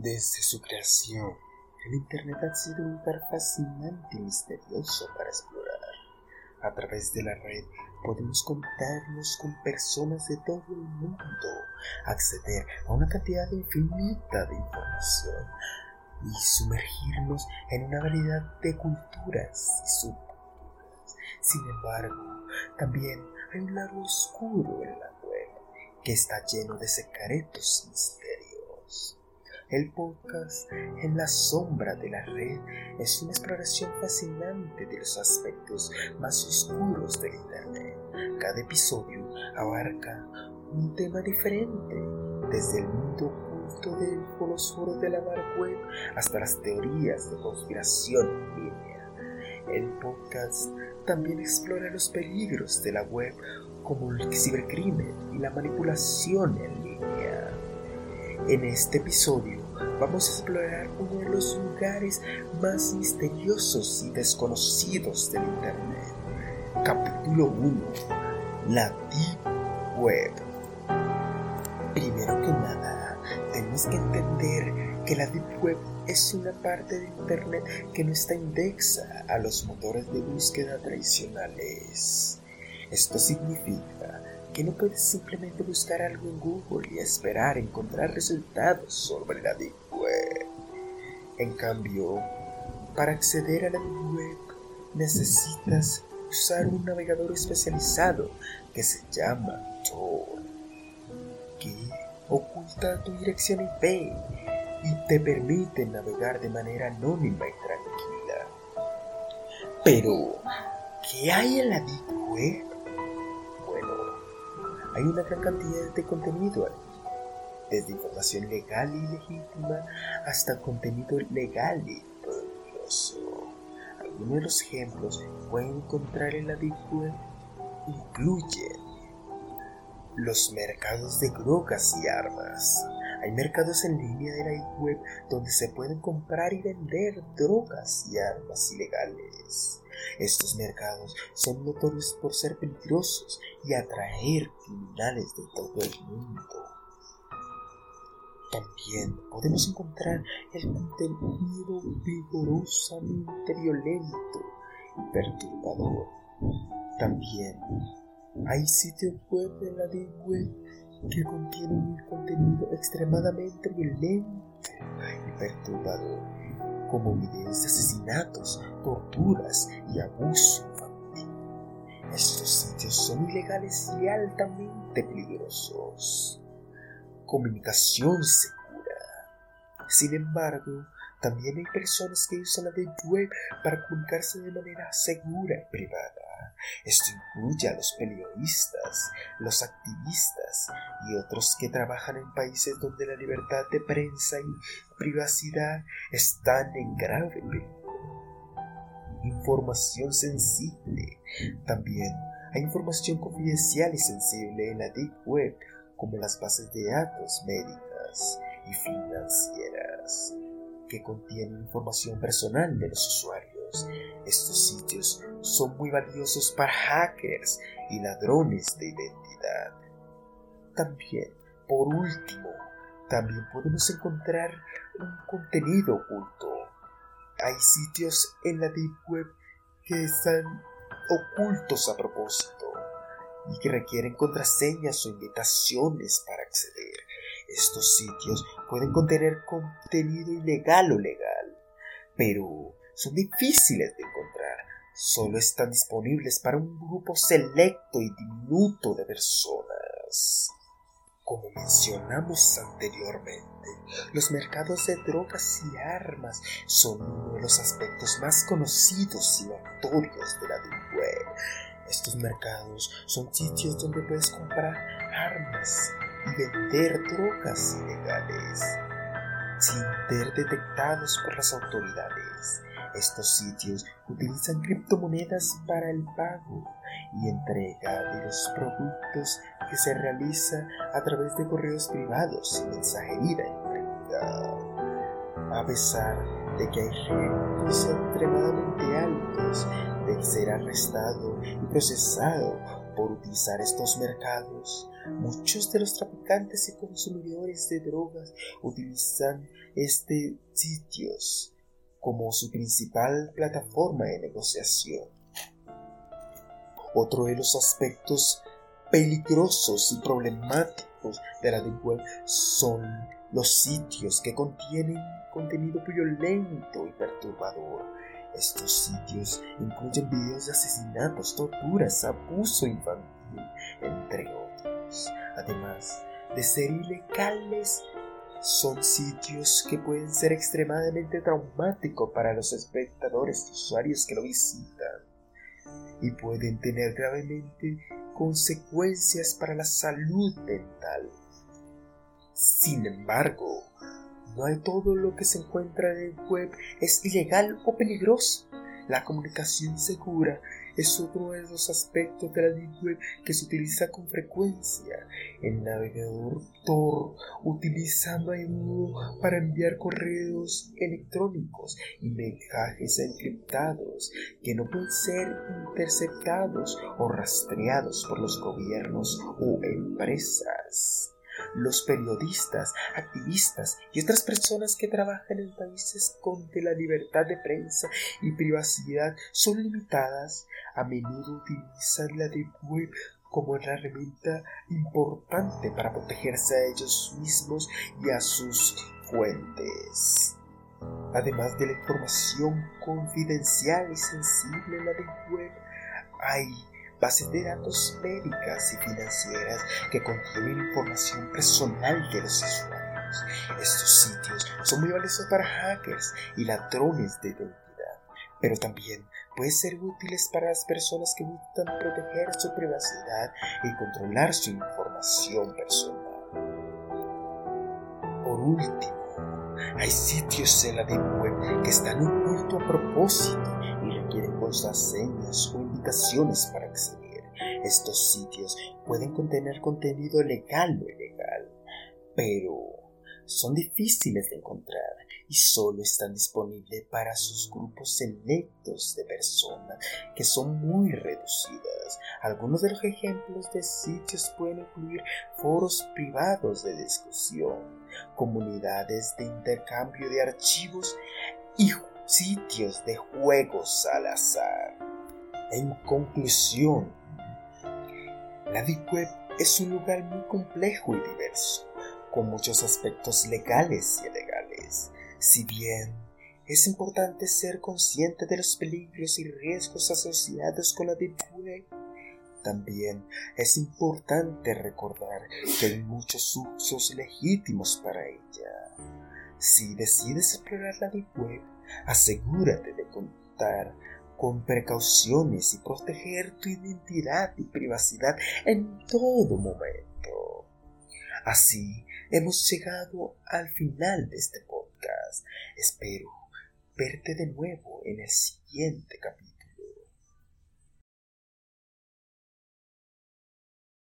Desde su creación, el Internet ha sido un lugar fascinante y misterioso para explorar. A través de la red podemos contarnos con personas de todo el mundo, acceder a una cantidad infinita de información y sumergirnos en una variedad de culturas y subculturas. Sin embargo, también hay un lado oscuro en la web que está lleno de secretos y misterios. El podcast En la sombra de la red es una exploración fascinante de los aspectos más oscuros del Internet. Cada episodio abarca un tema diferente, desde el mundo oculto del fosforo de la web hasta las teorías de conspiración en línea. El podcast también explora los peligros de la web como el cibercrimen y la manipulación en línea. En este episodio vamos a explorar uno de los lugares más misteriosos y desconocidos del Internet. Capítulo 1. La Deep Web. Primero que nada, tenemos que entender que la Deep Web es una parte de Internet que no está indexa a los motores de búsqueda tradicionales. Esto significa que no puedes simplemente buscar algo en Google y esperar encontrar resultados sobre la Deep Web. En cambio, para acceder a la Deep Web necesitas usar un navegador especializado que se llama Tor, que oculta tu dirección IP y te permite navegar de manera anónima y tranquila. Pero, ¿qué hay en la Deep Web? Hay una gran cantidad de contenido ahí, desde información legal y legítima hasta contenido legal y peligroso. Algunos de los ejemplos que pueden encontrar en la Deep Web incluyen los mercados de drogas y armas. Hay mercados en línea de la Web donde se pueden comprar y vender drogas y armas ilegales. Estos mercados son notorios por ser peligrosos y atraer criminales de todo el mundo. También podemos encontrar el contenido vigorosamente violento y perturbador. También hay sitios web de la Deep Web que contienen un contenido extremadamente violento y perturbador como videos de asesinatos, torturas y abuso infantil. Estos sitios son ilegales y altamente peligrosos. Comunicación segura. Sin embargo, también hay personas que usan la deep web para comunicarse de manera segura y privada. Esto incluye a los periodistas, los activistas y otros que trabajan en países donde la libertad de prensa y privacidad están en grave peligro. Información sensible. También hay información confidencial y sensible en la Deep Web, como las bases de datos médicas y financieras, que contienen información personal de los usuarios. Estos sitios son muy valiosos para hackers y ladrones de identidad. También, por último, también podemos encontrar un contenido oculto. Hay sitios en la Deep Web que están ocultos a propósito y que requieren contraseñas o invitaciones para acceder. Estos sitios pueden contener contenido ilegal o legal, pero son difíciles de encontrar solo están disponibles para un grupo selecto y diminuto de personas. Como mencionamos anteriormente, los mercados de drogas y armas son uno de los aspectos más conocidos y notorios de la Deep Web. Estos mercados son sitios donde puedes comprar armas vender drogas ilegales sin ser detectados por las autoridades. Estos sitios utilizan criptomonedas para el pago y entrega de los productos que se realiza a través de correos privados y mensajería electrónica. A pesar de que hay riesgos extremadamente altos de ser arrestado y procesado por utilizar estos mercados, muchos de los traficantes y consumidores de drogas utilizan este sitios como su principal plataforma de negociación. Otro de los aspectos peligrosos y problemáticos de la Deep Web son los sitios que contienen contenido violento y perturbador. Estos sitios incluyen videos de asesinatos, torturas, abuso infantil, entre otros. Además de ser ilegales, son sitios que pueden ser extremadamente traumáticos para los espectadores y usuarios que lo visitan y pueden tener gravemente consecuencias para la salud mental. Sin embargo, no todo lo que se encuentra en el web es ilegal o peligroso. La comunicación segura es otro de los aspectos de la Web que se utiliza con frecuencia. El navegador Tor utiliza menudo para enviar correos electrónicos y mensajes encriptados que no pueden ser interceptados o rastreados por los gobiernos o empresas los periodistas, activistas y otras personas que trabajan en países donde la libertad de prensa y privacidad son limitadas, a menudo utilizan la Deep Web como una herramienta importante para protegerse a ellos mismos y a sus fuentes. Además de la información confidencial y sensible en la Deep Web, hay bases de datos médicas y financieras que contienen información personal de los usuarios. Estos sitios son muy valiosos para hackers y ladrones de identidad, pero también pueden ser útiles para las personas que buscan proteger su privacidad y controlar su información personal. Por último, hay sitios en la Web que están ocultos a propósito requieren contraseñas o indicaciones para acceder. Estos sitios pueden contener contenido legal o ilegal, pero son difíciles de encontrar y solo están disponibles para sus grupos selectos de personas que son muy reducidas. Algunos de los ejemplos de sitios pueden incluir foros privados de discusión, comunidades de intercambio de archivos y sitios de juegos al azar. En conclusión, la Deep Web es un lugar muy complejo y diverso, con muchos aspectos legales y ilegales. Si bien es importante ser consciente de los peligros y riesgos asociados con la Deep Web, también es importante recordar que hay muchos usos legítimos para ella. Si decides explorar la Deep Web, asegúrate de contar con precauciones y proteger tu identidad y privacidad en todo momento. Así hemos llegado al final de este podcast. Espero verte de nuevo en el siguiente capítulo.